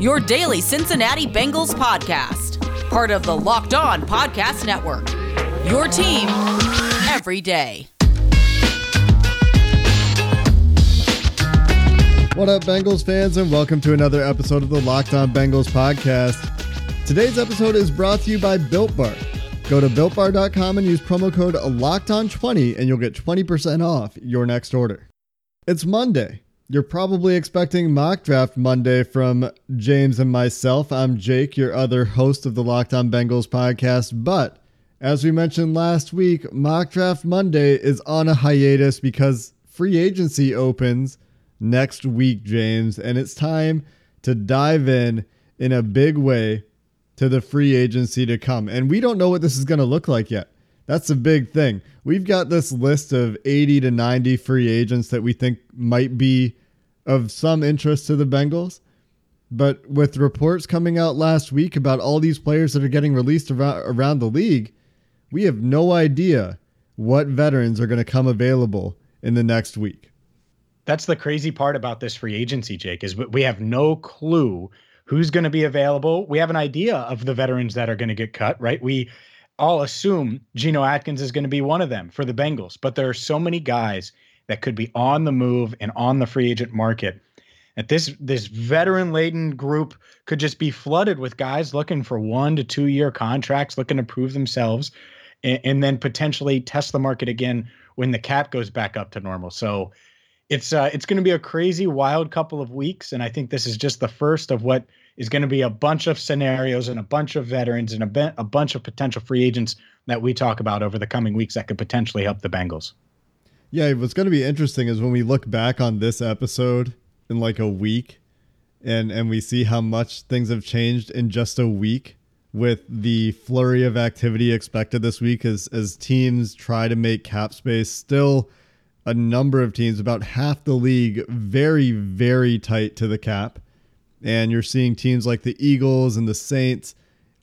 your daily Cincinnati Bengals podcast, part of the Locked On Podcast Network. Your team every day. What up, Bengals fans, and welcome to another episode of the Locked On Bengals podcast. Today's episode is brought to you by Built Bar. Go to builtbar.com and use promo code LOCKEDON20 and you'll get 20% off your next order. It's Monday. You're probably expecting mock draft Monday from James and myself. I'm Jake, your other host of the Locked On Bengals podcast. But as we mentioned last week, mock draft Monday is on a hiatus because free agency opens next week, James, and it's time to dive in in a big way to the free agency to come. And we don't know what this is going to look like yet. That's a big thing. We've got this list of 80 to 90 free agents that we think might be of some interest to the Bengals. But with reports coming out last week about all these players that are getting released around, the league, we have no idea what veterans are going to come available in the next week. That's the crazy part about this free agency, Jake, is we have no clue who's going to be available. We have an idea of the veterans that are going to get cut, right? We all assume Geno Atkins is going to be one of them for the Bengals, but there are so many guys that could be on the move and on the free agent market. That this this veteran laden group could just be flooded with guys looking for one to two year contracts, looking to prove themselves, and, and then potentially test the market again when the cap goes back up to normal. So it's uh, it's going to be a crazy, wild couple of weeks, and I think this is just the first of what is going to be a bunch of scenarios and a bunch of veterans and a, be- a bunch of potential free agents that we talk about over the coming weeks that could potentially help the Bengals. Yeah, what's going to be interesting is when we look back on this episode in like a week, and and we see how much things have changed in just a week with the flurry of activity expected this week as as teams try to make cap space still a number of teams, about half the league, very, very tight to the cap. And you're seeing teams like the Eagles and the Saints.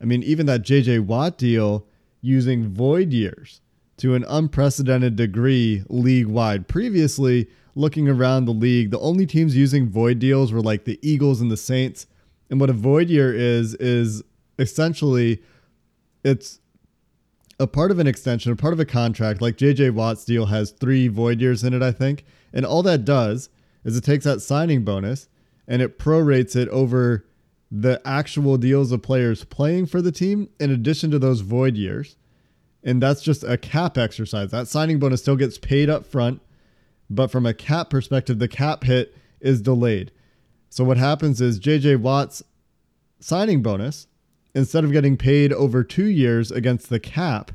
I mean, even that JJ Watt deal using void years to an unprecedented degree league wide. Previously, looking around the league, the only teams using void deals were like the Eagles and the Saints. And what a void year is, is essentially it's a part of an extension, a part of a contract, like JJ Watt's deal has three void years in it, I think. And all that does is it takes that signing bonus and it prorates it over the actual deals of players playing for the team in addition to those void years. And that's just a cap exercise. That signing bonus still gets paid up front, but from a cap perspective, the cap hit is delayed. So what happens is JJ Watt's signing bonus instead of getting paid over two years against the cap,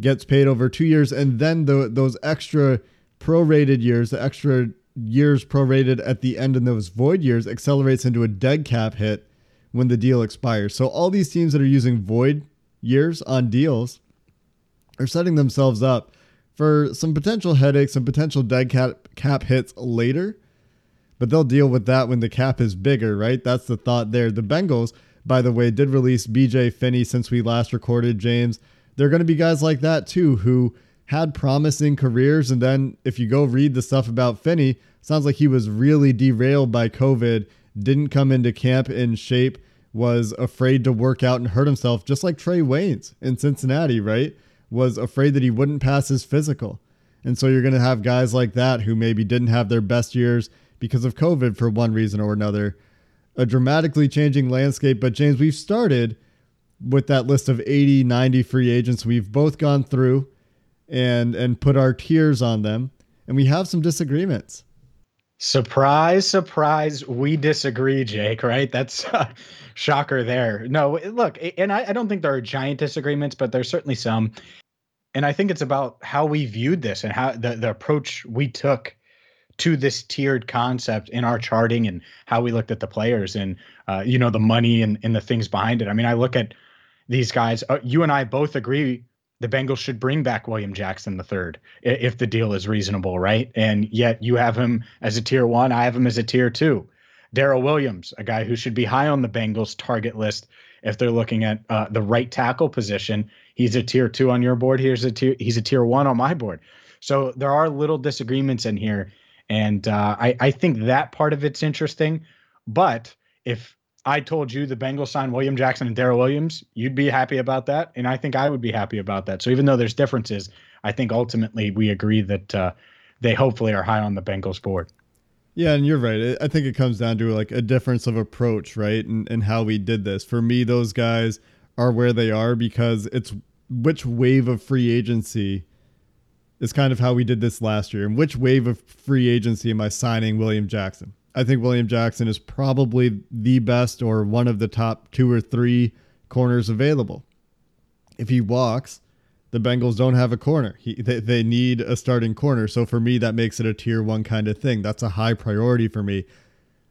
gets paid over two years, and then the, those extra prorated years, the extra years prorated at the end in those void years, accelerates into a dead cap hit when the deal expires. So all these teams that are using void years on deals are setting themselves up for some potential headaches, some potential dead cap cap hits later. But they'll deal with that when the cap is bigger, right? That's the thought there. The Bengals by the way, did release BJ Finney since we last recorded, James. There are going to be guys like that too who had promising careers. And then if you go read the stuff about Finney, sounds like he was really derailed by COVID, didn't come into camp in shape, was afraid to work out and hurt himself, just like Trae Waynes in Cincinnati, right? Was afraid that he wouldn't pass his physical. And so you're going to have guys like that who maybe didn't have their best years because of COVID for one reason or another a dramatically changing landscape. But James, we've started with that list of 80, 90 free agents. We've both gone through and and put our tiers on them, and we have some disagreements. Surprise, surprise, we disagree, Jake, right? That's uh, shocker there. No, look, and I, I don't think there are giant disagreements, but there's certainly some. And I think it's about how we viewed this and how the, the approach we took to this tiered concept in our charting and how we looked at the players and uh, you know the money and, and the things behind it. I mean, I look at these guys. Uh, you and I both agree the Bengals should bring back William Jackson third if the deal is reasonable, right? And yet you have him as a tier one. I have him as a tier two. Daryl Williams, a guy who should be high on the Bengals target list if they're looking at uh, the right tackle position. He's a tier two on your board. Here's a tier. He's a tier one on my board. So there are little disagreements in here, and uh, I I think that part of it's interesting. But if I told you the Bengals signed William Jackson and Daryl Williams, you'd be happy about that, and I think I would be happy about that. So even though there's differences, I think ultimately we agree that uh, they hopefully are high on the Bengals board. Yeah, and you're right. I think it comes down to like a difference of approach, right? And and how we did this. For me, those guys are where they are because it's which wave of free agency is kind of how we did this last year. And which wave of free agency am I signing William Jackson? I think William Jackson is probably the best or one of the top two or three corners available. If he walks, the Bengals don't have a corner. He, they, they need a starting corner. So for me, that makes it a tier one kind of thing. That's a high priority for me.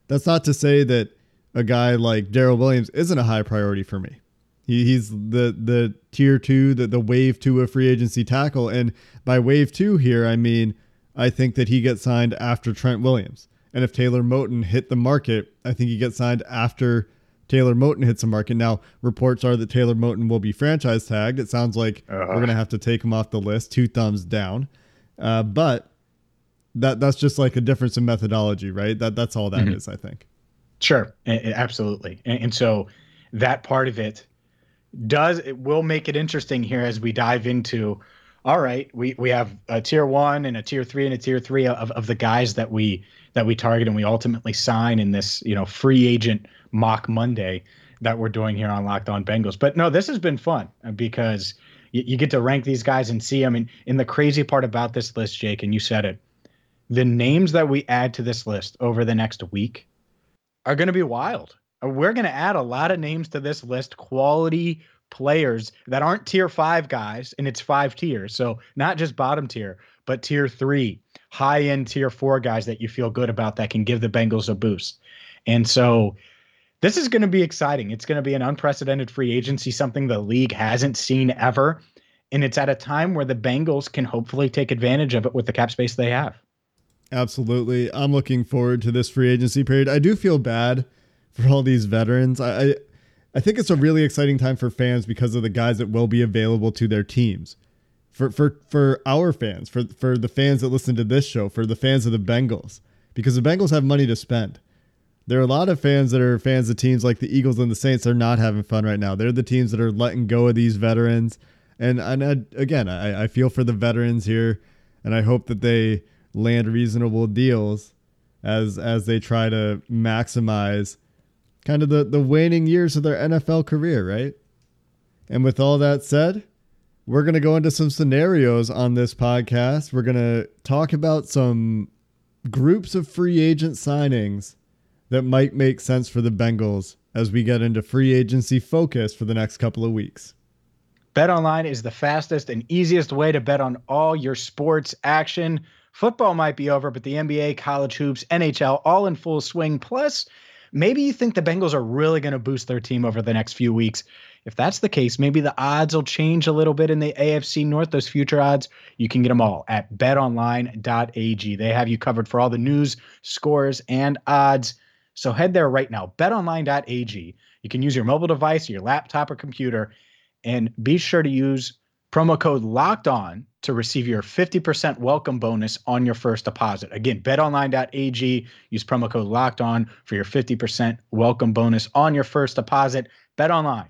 That's not to say that a guy like Daryl Williams isn't a high priority for me. He, he's the the tier two, the, the wave two of free agency tackle. And by wave two here, I mean I think that he gets signed after Trent Williams. And if Taylor Moton hit the market, I think he gets signed after Taylor Moton hits the market. Now, reports are that Taylor Moton will be franchise tagged. It sounds like uh-huh. we're going to have to take him off the list. Two thumbs down. Uh, but that that's just like a difference in methodology, right? That that's all that mm-hmm. is, I think. Sure, absolutely. And, and so that part of it does it will make it interesting here as we dive into all right we we have a tier one and a tier three and a tier three of, of the guys that we that we target and we ultimately sign in this, you know, free agent mock Monday that we're doing here on Locked On Bengals. But no, this has been fun uh, because you, you get to rank these guys and see. I mean, in the crazy part about this list, Jake, and you said it, the names that we add to this list over the next week are going to be wild. Uh, we're going to add a lot of names to this list, quality players that aren't tier five guys, and it's five tiers. So not just bottom tier, but tier three, high end tier four guys that you feel good about that can give the Bengals a boost. And so this is going to be exciting. It's going to be an unprecedented free agency, something the league hasn't seen ever. And it's at a time where the Bengals can hopefully take advantage of it with the cap space they have. Absolutely. I'm looking forward to this free agency period. I do feel bad for all these veterans. I, I, I think it's a really exciting time for fans because of the guys that will be available to their teams for for for our fans, for for the fans that listen to this show, for the fans of the Bengals, because the Bengals have money to spend. There are a lot of fans that are fans of teams like the Eagles and the Saints. They're not having fun right now. They're the teams that are letting go of these veterans. And and I, again, I, I feel for the veterans here, and I hope that they land reasonable deals as as they try to maximize kind of the the waning years of their NFL career, right? And with all that said, we're going to go into some scenarios on this podcast. We're going to talk about some groups of free agent signings that might make sense for the Bengals as we get into free agency focus for the next couple of weeks. Bet online is the fastest and easiest way to bet on all your sports action. Football might be over, but the NBA, college hoops, NHL all in full swing. Plus, maybe you think the Bengals are really going to boost their team over the next few weeks. If that's the case, maybe the odds will change a little bit in the AFC North. Those future odds, you can get them all at betonline.ag. They have you covered for all the news, scores, and odds. So head there right now, betonline.ag. You can use your mobile device, your laptop, or computer, and be sure to use promo code locked on to receive your 50% welcome bonus on your first deposit. Again, betonline.ag, use promo code locked on for your 50% welcome bonus on your first deposit. Bet online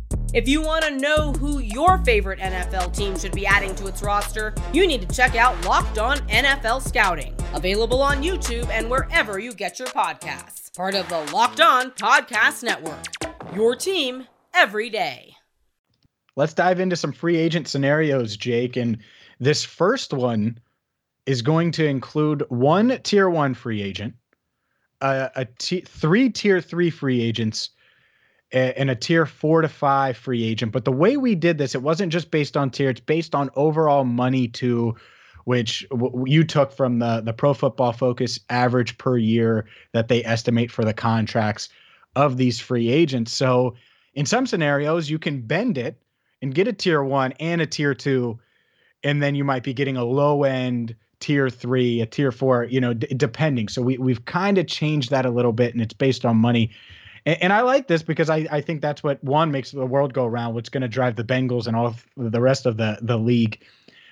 If you want to know who your favorite NFL team should be adding to its roster, you need to check out Locked On NFL Scouting, available on YouTube and wherever you get your podcasts. Part of the Locked On Podcast Network. Your team every day. Let's dive into some free agent scenarios, Jake. And this first one is going to include one tier one free agent, uh, a three tier three free agents, and a tier four to five free agent. But the way we did this, it wasn't just based on tier; it's based on overall money too, which you took from the the Pro Football Focus average per year that they estimate for the contracts of these free agents. So in some scenarios, you can bend it and get a tier one and a tier two, and then you might be getting a low end tier three, a tier four, you know, d- depending. So we we've kind of changed that a little bit, and it's based on money. And, and I like this because I, I think that's what one makes the world go around. What's going to drive the Bengals and all the rest of the the league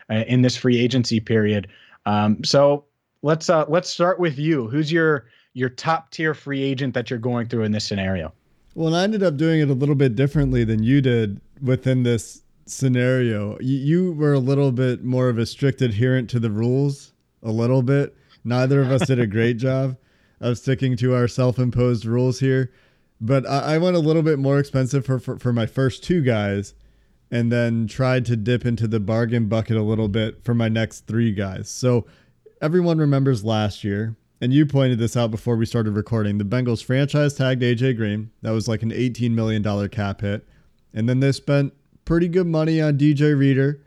uh, in this free agency period. Um, so let's uh, let's start with you. Who's your your top tier free agent that you're going through in this scenario? Well, I ended up doing it a little bit differently than you did within this scenario. You, you were a little bit more of a strict adherent to the rules, a little bit. Neither of us did a great job of sticking to our self-imposed rules here. But I, I went a little bit more expensive for, for, for my first two guys and then tried to dip into the bargain bucket a little bit for my next three guys. So everyone remembers last year, and you pointed this out before we started recording. The Bengals franchise tagged AJ Green. That was like an $18 million cap hit. And then they spent pretty good money on DJ Reader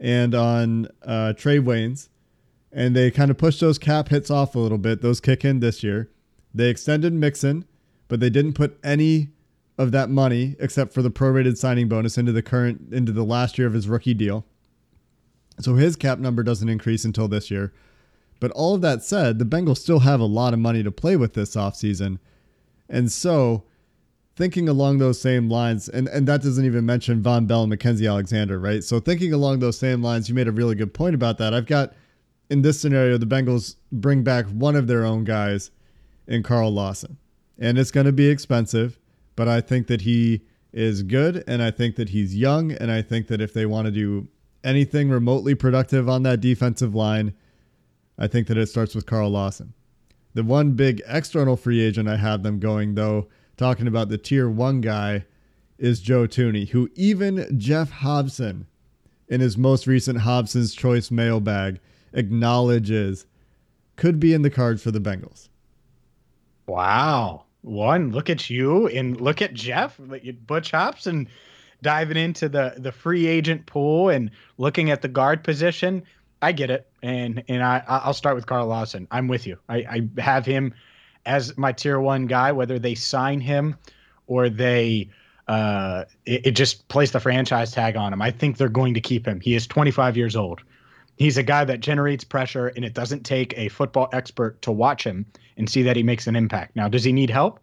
and on uh, Trae Waynes. And they kind of pushed those cap hits off a little bit. Those kick in this year. They extended Mixon, but they didn't put any of that money, except for the prorated signing bonus, into the current into the last year of his rookie deal. So his cap number doesn't increase until this year. But all of that said, the Bengals still have a lot of money to play with this offseason. And so, thinking along those same lines, and, and that doesn't even mention Vonn Bell and Mackensie Alexander, right? So, thinking along those same lines, you made a really good point about that. I've got, in this scenario, the Bengals bring back one of their own guys in Carl Lawson. And it's going to be expensive, but I think that he is good, and I think that he's young, and I think that if they want to do anything remotely productive on that defensive line, I think that it starts with Carl Lawson. The one big external free agent I have them going, though, talking about the tier one guy, is Joe Thuney, who even Geoff Hobson, in his most recent Hobson's Choice mailbag, acknowledges could be in the cards for the Bengals. Wow. One, look at you and look at Jeff, Butch hops and diving into the the free agent pool and looking at the guard position. I get it, and and I I'll start with Carl Lawson. I'm with you. I, I have him as my tier one guy. Whether they sign him or they uh, it, it just place the franchise tag on him. I think they're going to keep him. He is 25 years old. He's a guy that generates pressure, and it doesn't take a football expert to watch him and see that he makes an impact. Now, does he need help?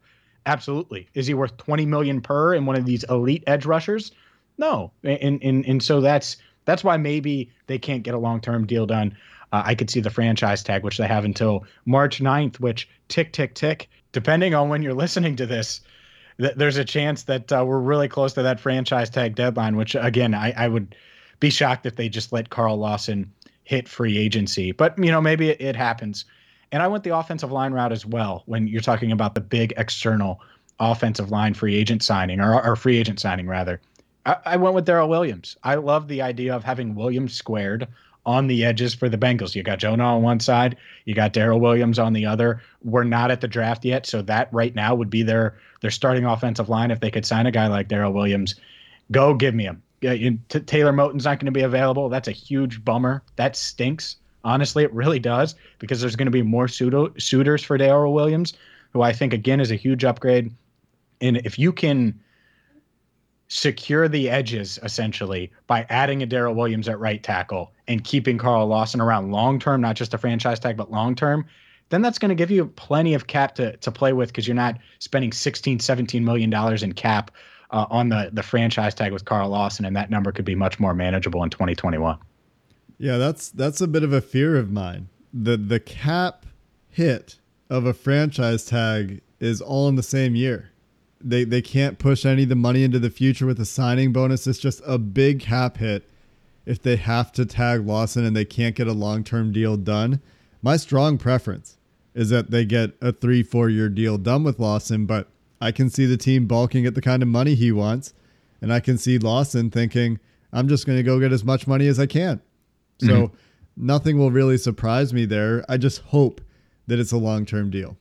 Absolutely. Is he worth 20 million per in one of these elite edge rushers? No. And and and so that's that's why maybe they can't get a long term deal done. Uh, I could see the franchise tag, which they have until March 9th, which tick, tick, tick, depending on when you're listening to this, th- there's a chance that uh, we're really close to that franchise tag deadline, which again, I, I, would be shocked if they just let Carl Lawson hit free agency. But, you know, maybe it, it happens. And I went the offensive line route as well when you're talking about the big external offensive line free agent signing or, or free agent signing, rather. I, I went with Daryl Williams. I love the idea of having Williams squared on the edges for the Bengals. You got Jonah on one side, you got Daryl Williams on the other. We're not at the draft yet, so that right now would be their their starting offensive line if they could sign a guy like Daryl Williams. Go give me him. You, t- Taylor Moton's not going to be available. That's a huge bummer. That stinks. Honestly, it really does because there's going to be more pseudo, suitors for Daryl Williams, who I think again is a huge upgrade. And if you can secure the edges essentially by adding a Daryl Williams at right tackle and keeping Carl Lawson around long term, not just a franchise tag, but long term, then that's going to give you plenty of cap to, to play with because you're not spending 16, 17 million dollars in cap uh, on the the franchise tag with Carl Lawson, and that number could be much more manageable in 2021. Yeah, that's that's a bit of a fear of mine. The the cap hit of a franchise tag is all in the same year They they can't push any of the money into the future with the signing bonus. It's just a big cap hit if they have to tag Lawson and they can't get a long term deal done. My strong preference is that they get a three, four year deal done with Lawson, but I can see the team balking at the kind of money he wants. And I can see Lawson thinking, I'm just going to go get as much money as I can. So mm-hmm. nothing will really surprise me there. I just hope that it's a long term deal.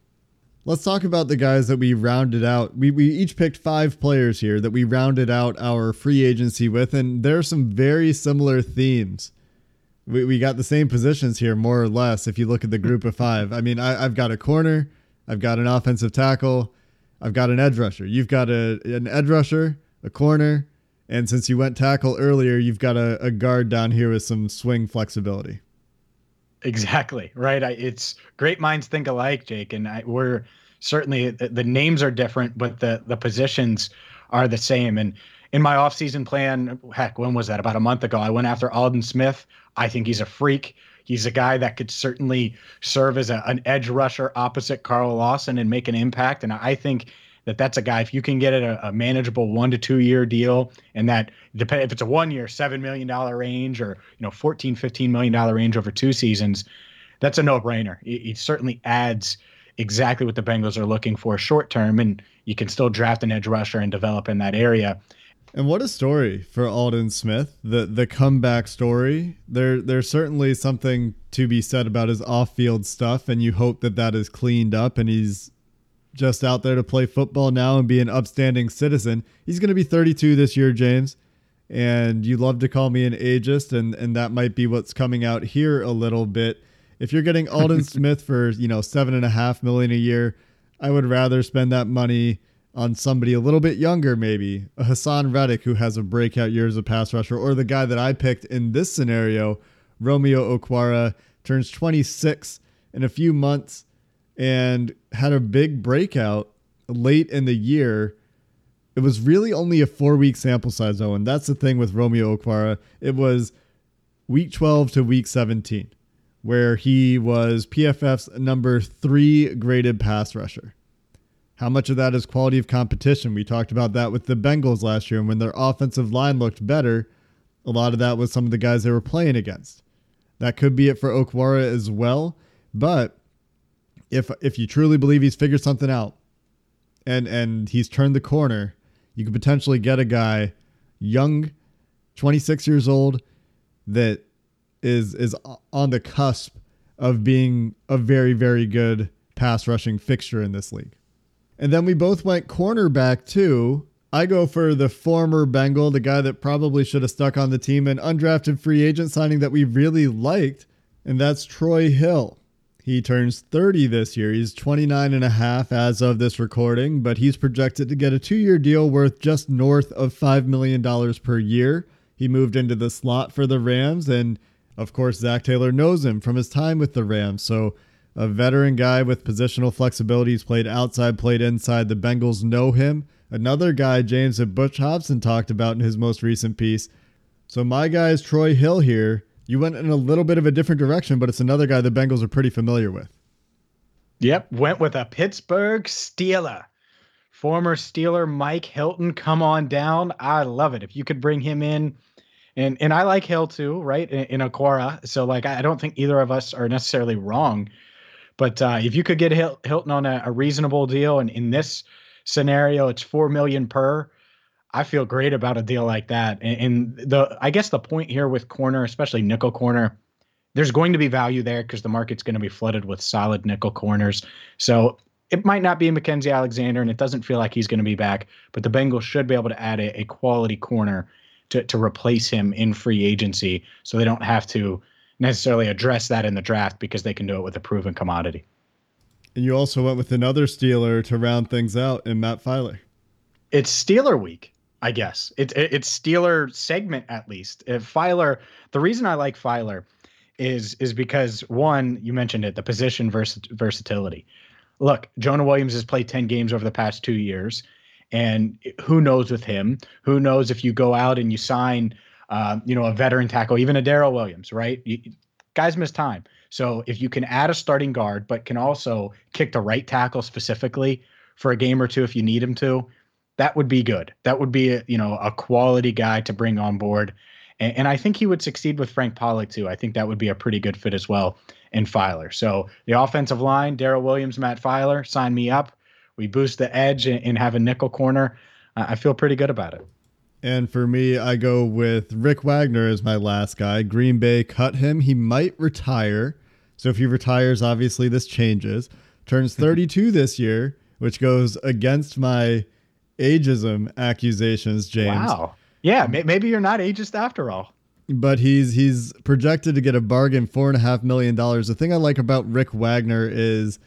Let's talk about the guys that we rounded out. We, we each picked five players here that we rounded out our free agency with, and there are some very similar themes. We, we got the same positions here, more or less, if you look at the group of five. I mean, I, I've got a corner, I've got an offensive tackle, I've got an edge rusher. You've got a, an edge rusher, a corner, and since you went tackle earlier, you've got a, a guard down here with some swing flexibility. Exactly right. I, it's great minds think alike, Jake, and I, we're certainly the, the, names are different, but the the positions are the same. And in my offseason plan, heck, when was that? About a month ago, I went after Aldon Smith. I think he's a freak. He's a guy that could certainly serve as a, an edge rusher opposite Carl Lawson and make an impact. And I think that that's a guy if you can get it a, a manageable one to two year deal and that depend if it's a one year seven million dollar range or you know 14 15 million dollar range over two seasons that's a no brainer it, it, certainly adds exactly what the bengals are looking for short term and you can still draft an edge rusher and develop in that area and what a story for Aldon Smith, the the comeback story. There there's certainly something to be said about his off-field stuff and you hope that that is cleaned up and he's just out there to play football now and be an upstanding citizen. He's going to be 32 this year, James. And you love to call me an ageist, and, and that might be what's coming out here a little bit. If you're getting Aldon Smith for, you know, seven and a half million a year, I would rather spend that money on somebody a little bit younger, maybe a Haason Reddick who has a breakout year as a pass rusher, or the guy that I picked in this scenario, Romeo Okwara, turns 26 in a few months and had a big breakout late in the year. It was really only a four week sample size, though, and that's the thing with Romeo Okwara. It was week 12 to week 17, where he was PFF's number three graded pass rusher. How much of that is quality of competition? We talked about that with the Bengals last year, and when their offensive line looked better, a lot of that was some of the guys they were playing against. That could be it for Okwara as well, but if if you truly believe he's figured something out and and he's turned the corner, you could potentially get a guy young, 26 years old that is is on the cusp of being a very very good pass rushing fixture in this league. And then we both went cornerback too. I go for the former Bengal, the guy that probably should have stuck on the team, an undrafted free agent signing that we really liked, and that's Troy Hill. He turns 30 this year. He's 29 and a half as of this recording, but he's projected to get a two year deal worth just north of $5 million per year. He moved into the slot for the Rams, and of course, Zac Taylor knows him from his time with the Rams. So, a veteran guy with positional flexibility. He's played outside, played inside. The Bengals know him. Another guy, James, that Butch Hobson talked about in his most recent piece. So, my guy is Troy Hill here you went in a little bit of a different direction, but it's another guy the Bengals are pretty familiar with. Yep, went with a Pittsburgh Steeler. Former Steeler Mike Hilton, come on down. I love it. If you could bring him in, and and I like Hill too, right? In, in Okwara, so like I don't think either of us are necessarily wrong. But uh, if you could get Hilton on a, a reasonable deal, and in this scenario, it's four million per. I feel great about a deal like that. And, and the I guess the point here with corner, especially nickel corner, there's going to be value there because the market's going to be flooded with solid nickel corners. So it might not be Mackensie Alexander, and it doesn't feel like he's going to be back, but the Bengals should be able to add a, a quality corner to, to replace him in free agency so they don't have to necessarily address that in the draft because they can do it with a proven commodity. And you also went with another Steeler to round things out in Matt Feiler. It's Steeler week. I guess it's it's Steeler segment at least. Uh, if Feiler, the reason I like Feiler is is because one, you mentioned it, the position vers- versatility. Look, Jonah Williams has played ten games over the past two years, and who knows with him? Who knows if you go out and you sign, uh, you know, a veteran tackle, even a Daryl Williams, right? You, guys miss time. So if you can add a starting guard, but can also kick the right tackle specifically for a game or two if you need him to, that would be good. That would be, a, you know, a quality guy to bring on board. And, and, I think he would succeed with Frank Pollack too. I think that would be a pretty good fit as well in Feiler. So the offensive line, Daryl Williams, Matt Feiler, sign me up. We boost the edge and, have a nickel corner. Uh, I feel pretty good about it. And for me, I go with Rick Wagner as my last guy. Green Bay cut him. He might retire. So if he retires, obviously this changes. Turns 32 this year, which goes against my ageism accusations, James. Wow. Yeah, maybe you're not ageist after all. But he's he's projected to get a bargain four and a half million dollars. The thing I like about Rick Wagner is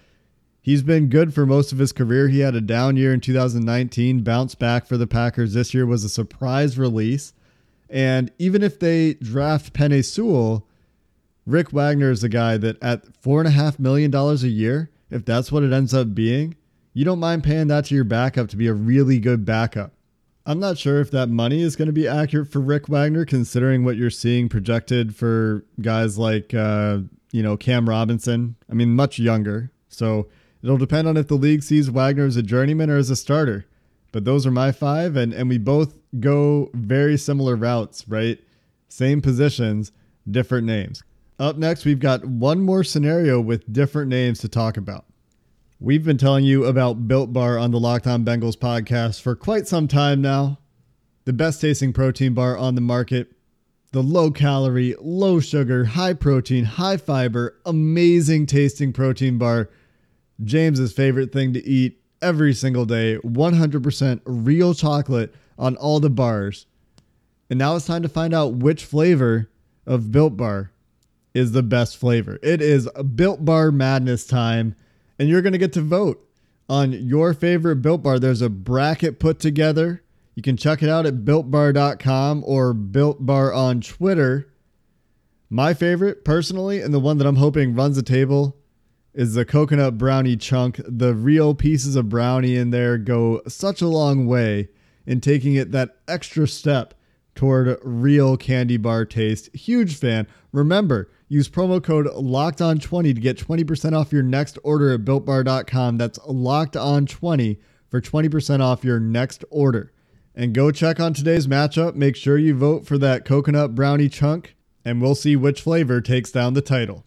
he's been good for most of his career. He had a down year in 2019, bounced back for the Packers this year, was a surprise release. And even if they draft Penei Sewell, Rick Wagner is a guy that at four and a half million dollars a year, if that's what it ends up being, you don't mind paying that to your backup to be a really good backup. I'm not sure if that money is going to be accurate for Rick Wagner, considering what you're seeing projected for guys like, uh, you know, Cam Robinson. I mean, much younger. So It'll depend on if the league sees Wagner as a journeyman or as a starter. But those are my five, and, and we both go very similar routes, right? Same positions, different names. Up next, we've got one more scenario with different names to talk about. We've been telling you about Built Bar on the Locked On Bengals podcast for quite some time now. The best tasting protein bar on the market. The low calorie, low sugar, high protein, high fiber, amazing tasting protein bar James's favorite thing to eat every single day 100% real chocolate on all the bars. And now it's time to find out which flavor of Built Bar is the best flavor. It is Built Bar Madness time, and you're going to get to vote on your favorite Built Bar. There's a bracket put together. You can check it out at builtbar.com or Built Bar on Twitter. My favorite, personally, and the one that I'm hoping runs the table, is the coconut brownie chunk. The real pieces of brownie in there go such a long way in taking it that extra step toward real candy bar taste. Huge fan. Remember, use promo code locked on 20 to get 20% off your next order at builtbar.com. That's locked on 20 for 20% off your next order. And go check on today's matchup. Make sure you vote for that coconut brownie chunk, and we'll see which flavor takes down the title.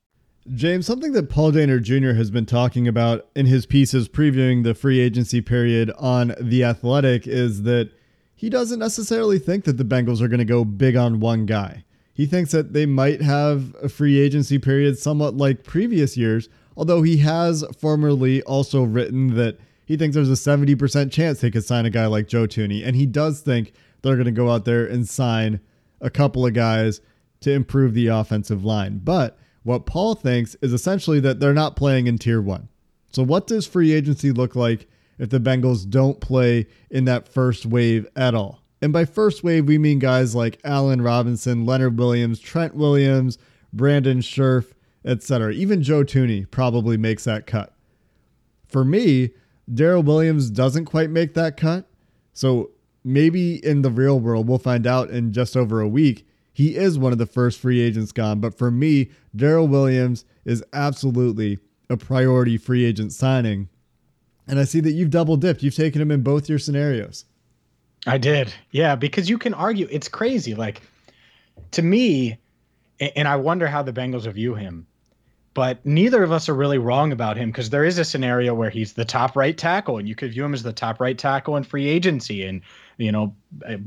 James, something that Paul Dehner Jr. has been talking about in his pieces previewing the free agency period on The Athletic is that he doesn't necessarily think that the Bengals are going to go big on one guy. He thinks that they might have a free agency period somewhat like previous years, although he has formerly also written that he thinks there's a 70% chance they could sign a guy like Joe Thuney, And he does think they're going to go out there and sign a couple of guys to improve the offensive line. But what Paul thinks is essentially that they're not playing in tier one. So, what does free agency look like if the Bengals don't play in that first wave at all? And by first wave, we mean guys like Allen Robinson, Leonard Williams, Trent Williams, Brandon Scherff, etc. Even Joe Thuney probably makes that cut. For me, Daryl Williams doesn't quite make that cut. So maybe in the real world, we'll find out in just over a week he is one of the first free agents gone. But for me, Daryl Williams is absolutely a priority free agent signing. And I see that you've double dipped. You've taken him in both your scenarios. I did. Yeah, because you can argue it's crazy. Like to me, and I wonder how the Bengals view him, but neither of us are really wrong about him because there is a scenario where he's the top right tackle and you could view him as the top right tackle in free agency and you know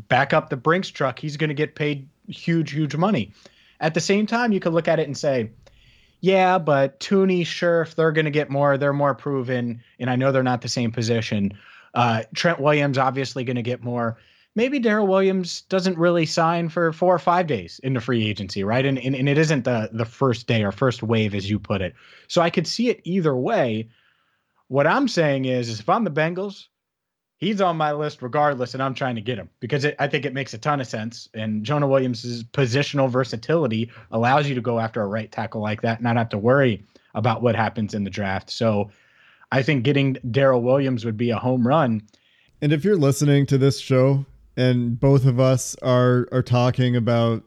back up the Brinks truck he's going to get paid huge, huge money. At the same time, you could look at it and say, yeah, but Thuney, Scherff, they're going to get more. They're more proven. And I know they're not the same position. Uh, Trent Williams, obviously, going to get more. Maybe Daryl Williams doesn't really sign for four or five days into free agency, right? And, and, and it isn't the, the first day or first wave, as you put it. So I could see it either way. What I'm saying is, is if I'm the Bengals, he's on my list regardless, and I'm trying to get him because it, I think it makes a ton of sense. And Jonah Williams' positional versatility allows you to go after a right tackle like that, not have to worry about what happens in the draft. So I think getting Daryl Williams would be a home run. And if you're listening to this show and both of us are are talking about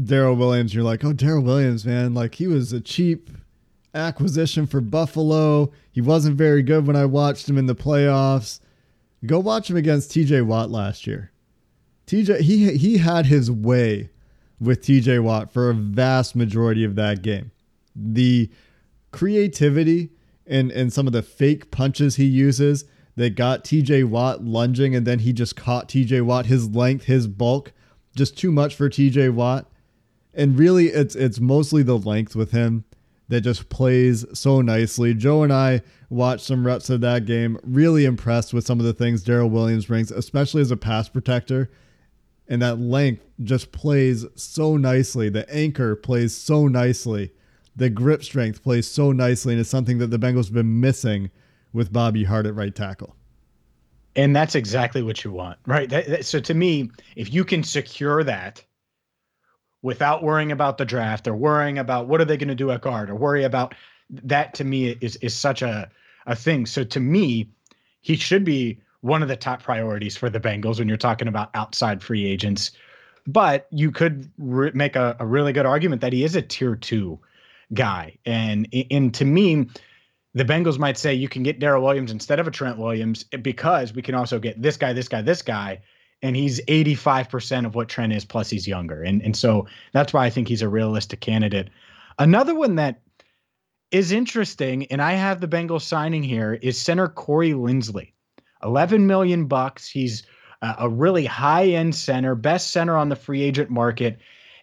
Daryl Williams, you're like, oh, Daryl Williams, man, like he was a cheap acquisition for Buffalo. He wasn't very good when I watched him in the playoffs. Go watch him against TJ Watt last year. TJ he he had his way with TJ Watt for a vast majority of that game. The creativity and and some of the fake punches he uses that got TJ Watt lunging and then he just caught TJ Watt his length, his bulk, just too much for TJ Watt. And really it's it's mostly the length with him that just plays so nicely. Joe and I watched some reps of that game, really impressed with some of the things Daryl Williams brings, especially as a pass protector. And that length just plays so nicely. The anchor plays so nicely. The grip strength plays so nicely. And it's something that the Bengals have been missing with Bobby Hart at right tackle. And that's exactly what you want, right? That, that, so to me, if you can secure that without worrying about the draft or worrying about what are they going to do at guard or worry about that to me is is such a a thing. So to me, he should be one of the top priorities for the Bengals when you're talking about outside free agents. But you could re- make a, a, really good argument that he is a tier two guy. And, and to me, the Bengals might say you can get Daryl Williams instead of a Trent Williams because we can also get this guy, this guy, this guy and he's 85% of what Trent is, plus he's younger. And, and so that's why I think he's a realistic candidate. Another one that is interesting, and I have the Bengals signing here, is center Corey Linsley. 11 million bucks. He's a really high-end center, best center on the free agent market.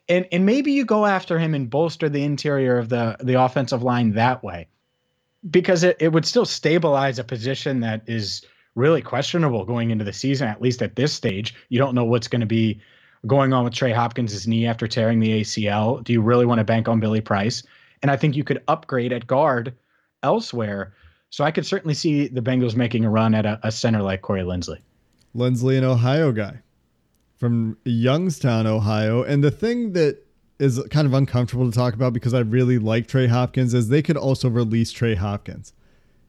And and maybe you go after him and bolster the interior of the the offensive line that way. Because it, it would still stabilize a position that is really questionable going into the season, at least at this stage. You don't know what's going to be going on with Trey Hopkins' knee after tearing the ACL. Do you really want to bank on Billy Price? And I think you could upgrade at guard elsewhere. So I could certainly see the Bengals making a run at a, a center like Corey Linsley. Linsley, an Ohio guy from Youngstown, Ohio. And the thing that is kind of uncomfortable to talk about because I really like Trey Hopkins is they could also release Trey Hopkins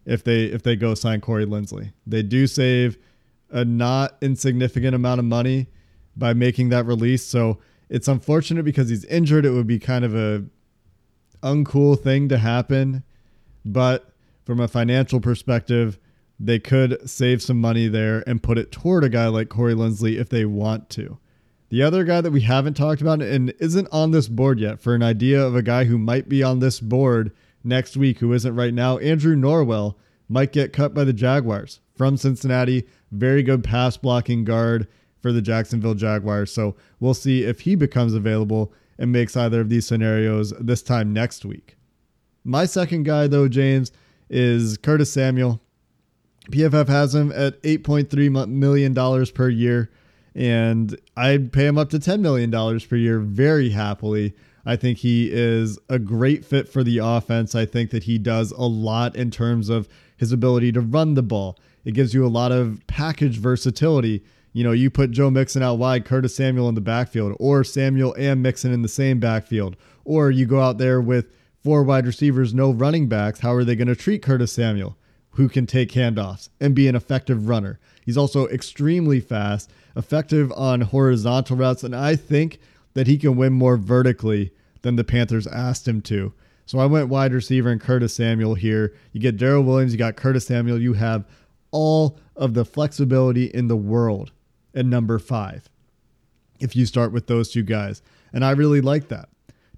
if they if they go sign Corey Linsley. They do save a not insignificant amount of money by making that release. So it's unfortunate because he's injured. It would be kind of a uncool thing to happen, but from a financial perspective, they could save some money there and put it toward a guy like Corey Linsley if they want to. The other guy that we haven't talked about and isn't on this board yet for an idea of a guy who might be on this board next week who isn't right now. Andrew Norwell might get cut by the Jaguars from Cincinnati. Very good pass blocking guard for the Jacksonville Jaguars. So we'll see if he becomes available and makes either of these scenarios this time next week. My second guy, though, James, is Curtis Samuel. PFF has him at $8.3 million per year, and I'd pay him up to $10 million per year very happily. I think he is a great fit for the offense. I think that he does a lot in terms of his ability to run the ball. It gives you a lot of package versatility. You know, you put Joe Mixon out wide, Curtis Samuel in the backfield, or Samuel and Mixon in the same backfield, or you go out there with four wide receivers, no running backs. How are they going to treat Curtis Samuel, who can take handoffs and be an effective runner? He's also extremely fast, effective on horizontal routes, and I think that he can win more vertically than the Panthers asked him to. So I went wide receiver and Curtis Samuel here. You get Daryl Williams, you got Curtis Samuel. You have all of the flexibility in the world at number five if you start with those two guys. And I really like that.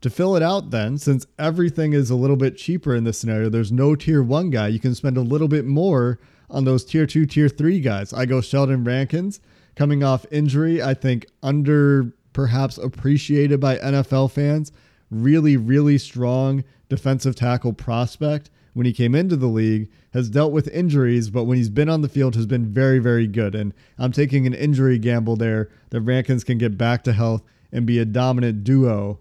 To fill it out, then, since everything is a little bit cheaper in this scenario, there's no tier one guy. You can spend a little bit more on those tier two, tier three guys. I go Sheldon Rankins coming off injury. I think under perhaps appreciated by NFL fans. Really, really strong defensive tackle prospect when he came into the league, has dealt with injuries, but when he's been on the field has been very, very good. And I'm taking an injury gamble there that Rankins can get back to health and be a dominant duo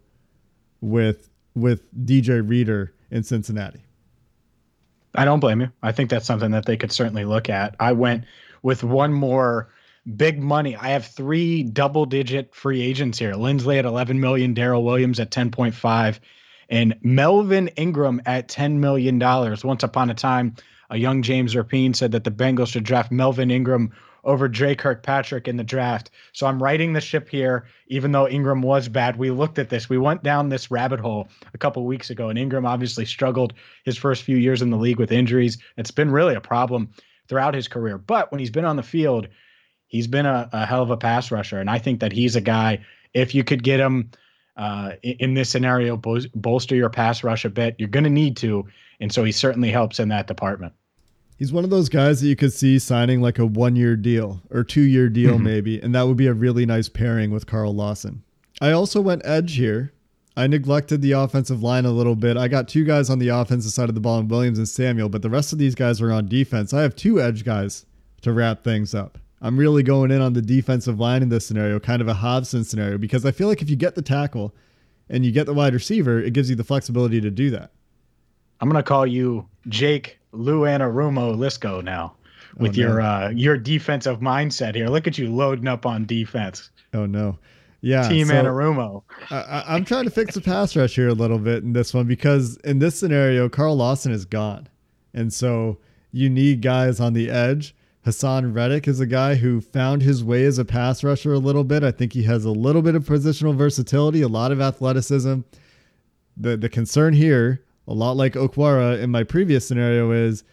with with DJ Reader in Cincinnati. I don't blame you. I think that's something that they could certainly look at. I went with one more big money. I have three double digit free agents here. Linsley at 11 million, Daryl Williams at 10.5, and Melvin Ingram at $10 million. Once upon a time, a young James Rapien said that the Bengals should draft Melvin Ingram over Dre Kirkpatrick in the draft. So I'm writing the ship here, even though Ingram was bad. We looked at this. We went down this rabbit hole a couple weeks ago, and Ingram obviously struggled his first few years in the league with injuries. It's been really a problem throughout his career. But when he's been on the field, he's been a, a hell of a pass rusher. And I think that he's a guy, if you could get him uh, in, this scenario, bol- bolster your pass rush a bit, you're going to need to. And so he certainly helps in that department. He's one of those guys that you could see signing like a one year deal or two year deal, mm-hmm. maybe. And that would be a really nice pairing with Carl Lawson. I also went edge here. I neglected the offensive line a little bit. I got two guys on the offensive side of the ball, in Williams and Samuel, but the rest of these guys are on defense. I have two edge guys to wrap things up. I'm really going in on the defensive line in this scenario, kind of a Hobson scenario, because I feel like if you get the tackle and you get the wide receiver, it gives you the flexibility to do that. I'm gonna call you Jake Lou Anarumo Liscow now with oh, no. your uh, your defensive mindset here. Look at you loading up on defense. Oh no. Yeah, Team so Anarumo. I, am trying to fix the pass rush here a little bit in this one because in this scenario, Carl Lawson is gone, and so you need guys on the edge. Haason Reddick is a guy who found his way as a pass rusher a little bit. I think he has a little bit of positional versatility, a lot of athleticism. The the concern here a lot like Okwara in my previous scenario is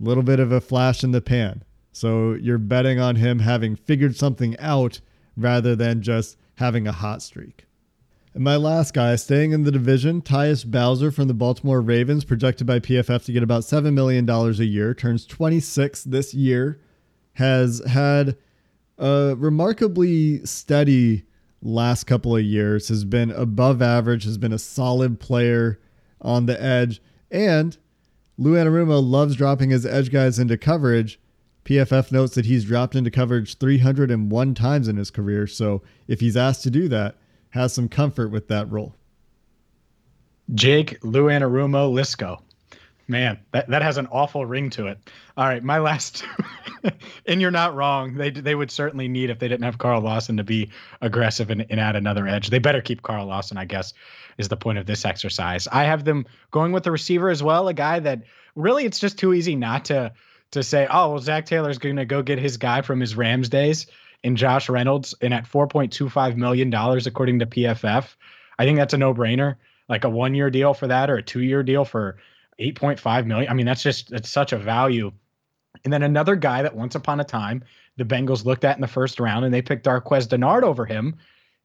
a little bit of a flash in the pan. So you're betting on him having figured something out rather than just having a hot streak. And my last guy, staying in the division, Tyus Bowser from the Baltimore Ravens, projected by PFF to get about $7 million a year, turns 26 this year, has had a remarkably steady last couple of years, has been above average, has been a solid player on the edge. And Lou Anarumo loves dropping his edge guys into coverage. PFF notes that he's dropped into coverage 301 times in his career. So if he's asked to do that, has some comfort with that role. Jake Lou Anarumo Liscow. Man, that, that has an awful ring to it. All right, my last and you're not wrong. They they would certainly need if they didn't have Carl Lawson to be aggressive and, and add another edge. They better keep Carl Lawson, I guess, is the point of this exercise. I have them going with the receiver as well, a guy that really it's just too easy not to to say, oh well, Zac Taylor's going to go get his guy from his Rams days in Josh Reynolds, and at 4.25 million dollars according to PFF, I think that's a no brainer. Like a one year deal for that or a two year deal for 8.5 million. I mean, that's just it's such a value. And then another guy that once upon a time the Bengals looked at in the first round and they picked Darqueze Dennard over him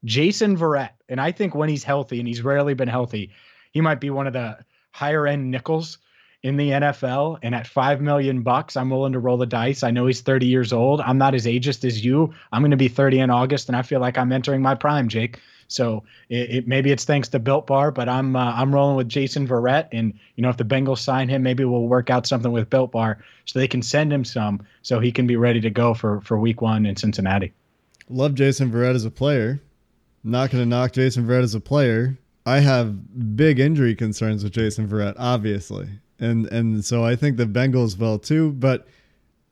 Jason Verrett. And I think when he's healthy, and he's rarely been healthy, he might be one of the higher end nickels in the NFL. And at five million bucks, I'm willing to roll the dice. I know he's 30 years old. I'm not as ageist as you. I'm going to be 30 in August, and I feel like I'm entering my prime, Jake. So it, it, maybe it's thanks to Built Bar, but I'm uh, I'm rolling with Jason Verrett, and you know if the Bengals sign him, maybe we'll work out something with Built Bar so they can send him some, so he can be ready to go for for Week One in Cincinnati. Love Jason Verrett as a player not going to knock Jason Verrett as a player. I have big injury concerns with Jason Verrett, obviously, and and so I think the Bengals will too. But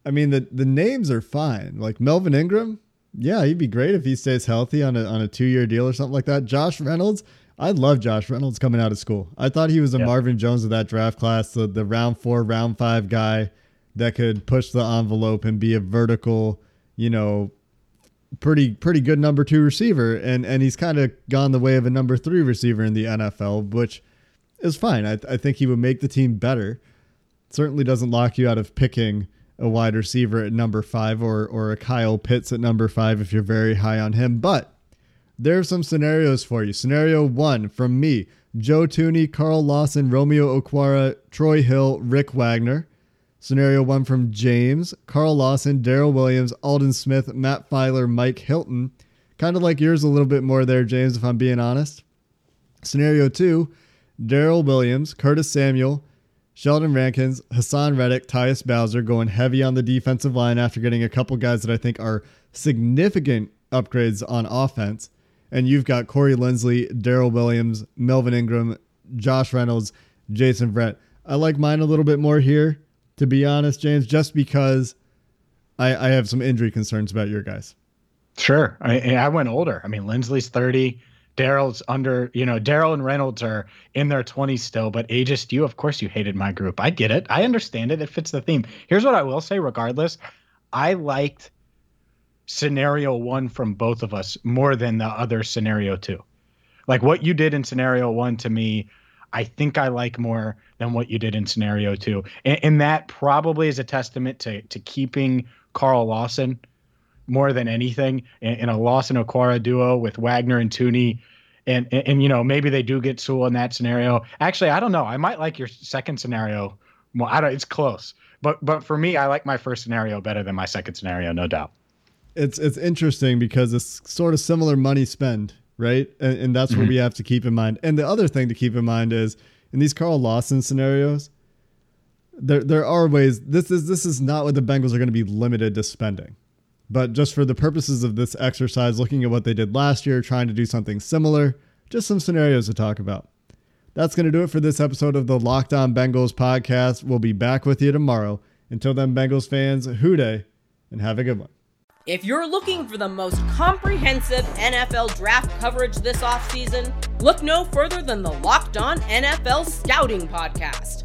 I mean, the the names are fine. Like Melvin Ingram, yeah, he'd be great if he stays healthy on a on a two year deal or something like that. Josh Reynolds, I love Josh Reynolds coming out of school. I thought he was a Marvin Jones of that draft class, the the round four, round five guy that could push the envelope and be a vertical, you know, pretty pretty good number two receiver, and and he's kind of gone the way of a number three receiver in the NFL, which is fine. I, I think he would make the team better. Certainly doesn't lock you out of picking a wide receiver at number five or or a Kyle Pitts at number five if you're very high on him. But there are some scenarios for you. Scenario one from me: Joe Thuney, Carl Lawson, Romeo Okwara, Troy Hill, Rick Wagner. Scenario one from James, Carl Lawson, Daryl Williams, Aldon Smith, Matt Feiler, Mike Hilton. Kind of like yours a little bit more there, James, if I'm being honest. Scenario two, Daryl Williams, Curtis Samuel, Sheldon Rankins, Haason Reddick, Tyus Bowser going heavy on the defensive line after getting a couple guys that I think are significant upgrades on offense. And you've got Corey Linsley, Daryl Williams, Melvin Ingram, Josh Reynolds, Jason Verrett. I like mine a little bit more here to be honest, James, just because I, I have some injury concerns about your guys. Sure. I, I went older. I mean, Linsley's 30. Daryl's under, you know, Daryl and Reynolds are in their 20s still, but ages, you, of course, you hated my group. I get it. I understand it. It fits the theme. Here's what I will say, regardless. I liked scenario one from both of us more than the other scenario two. Like what you did in scenario one to me, I think I like more than what you did in scenario two. And, and that probably is a testament to, to keeping Carl Lawson more than anything in, in a Lawson Okwara duo with Wagner and Thuney. And, and, and, you know, maybe they do get Sewell in that scenario. Actually, I don't know. I might like your second scenario. Well, I don't, it's close. But, but for me, I like my first scenario better than my second scenario, no doubt. It's, it's interesting because it's sort of similar money spend, right? And, and that's mm-hmm. what we have to keep in mind. And the other thing to keep in mind is in these Carl Lawson scenarios, there, there are ways, this is, this is not what the Bengals are going to be limited to spending but just for the purposes of this exercise, looking at what they did last year, trying to do something similar, just some scenarios to talk about. That's going to do it for this episode of the Locked On Bengals podcast. We'll be back with you tomorrow. Until then, Bengals fans, Who Dey, and have a good one. If you're looking for the most comprehensive NFL draft coverage this offseason, look no further than the Locked On NFL Scouting Podcast.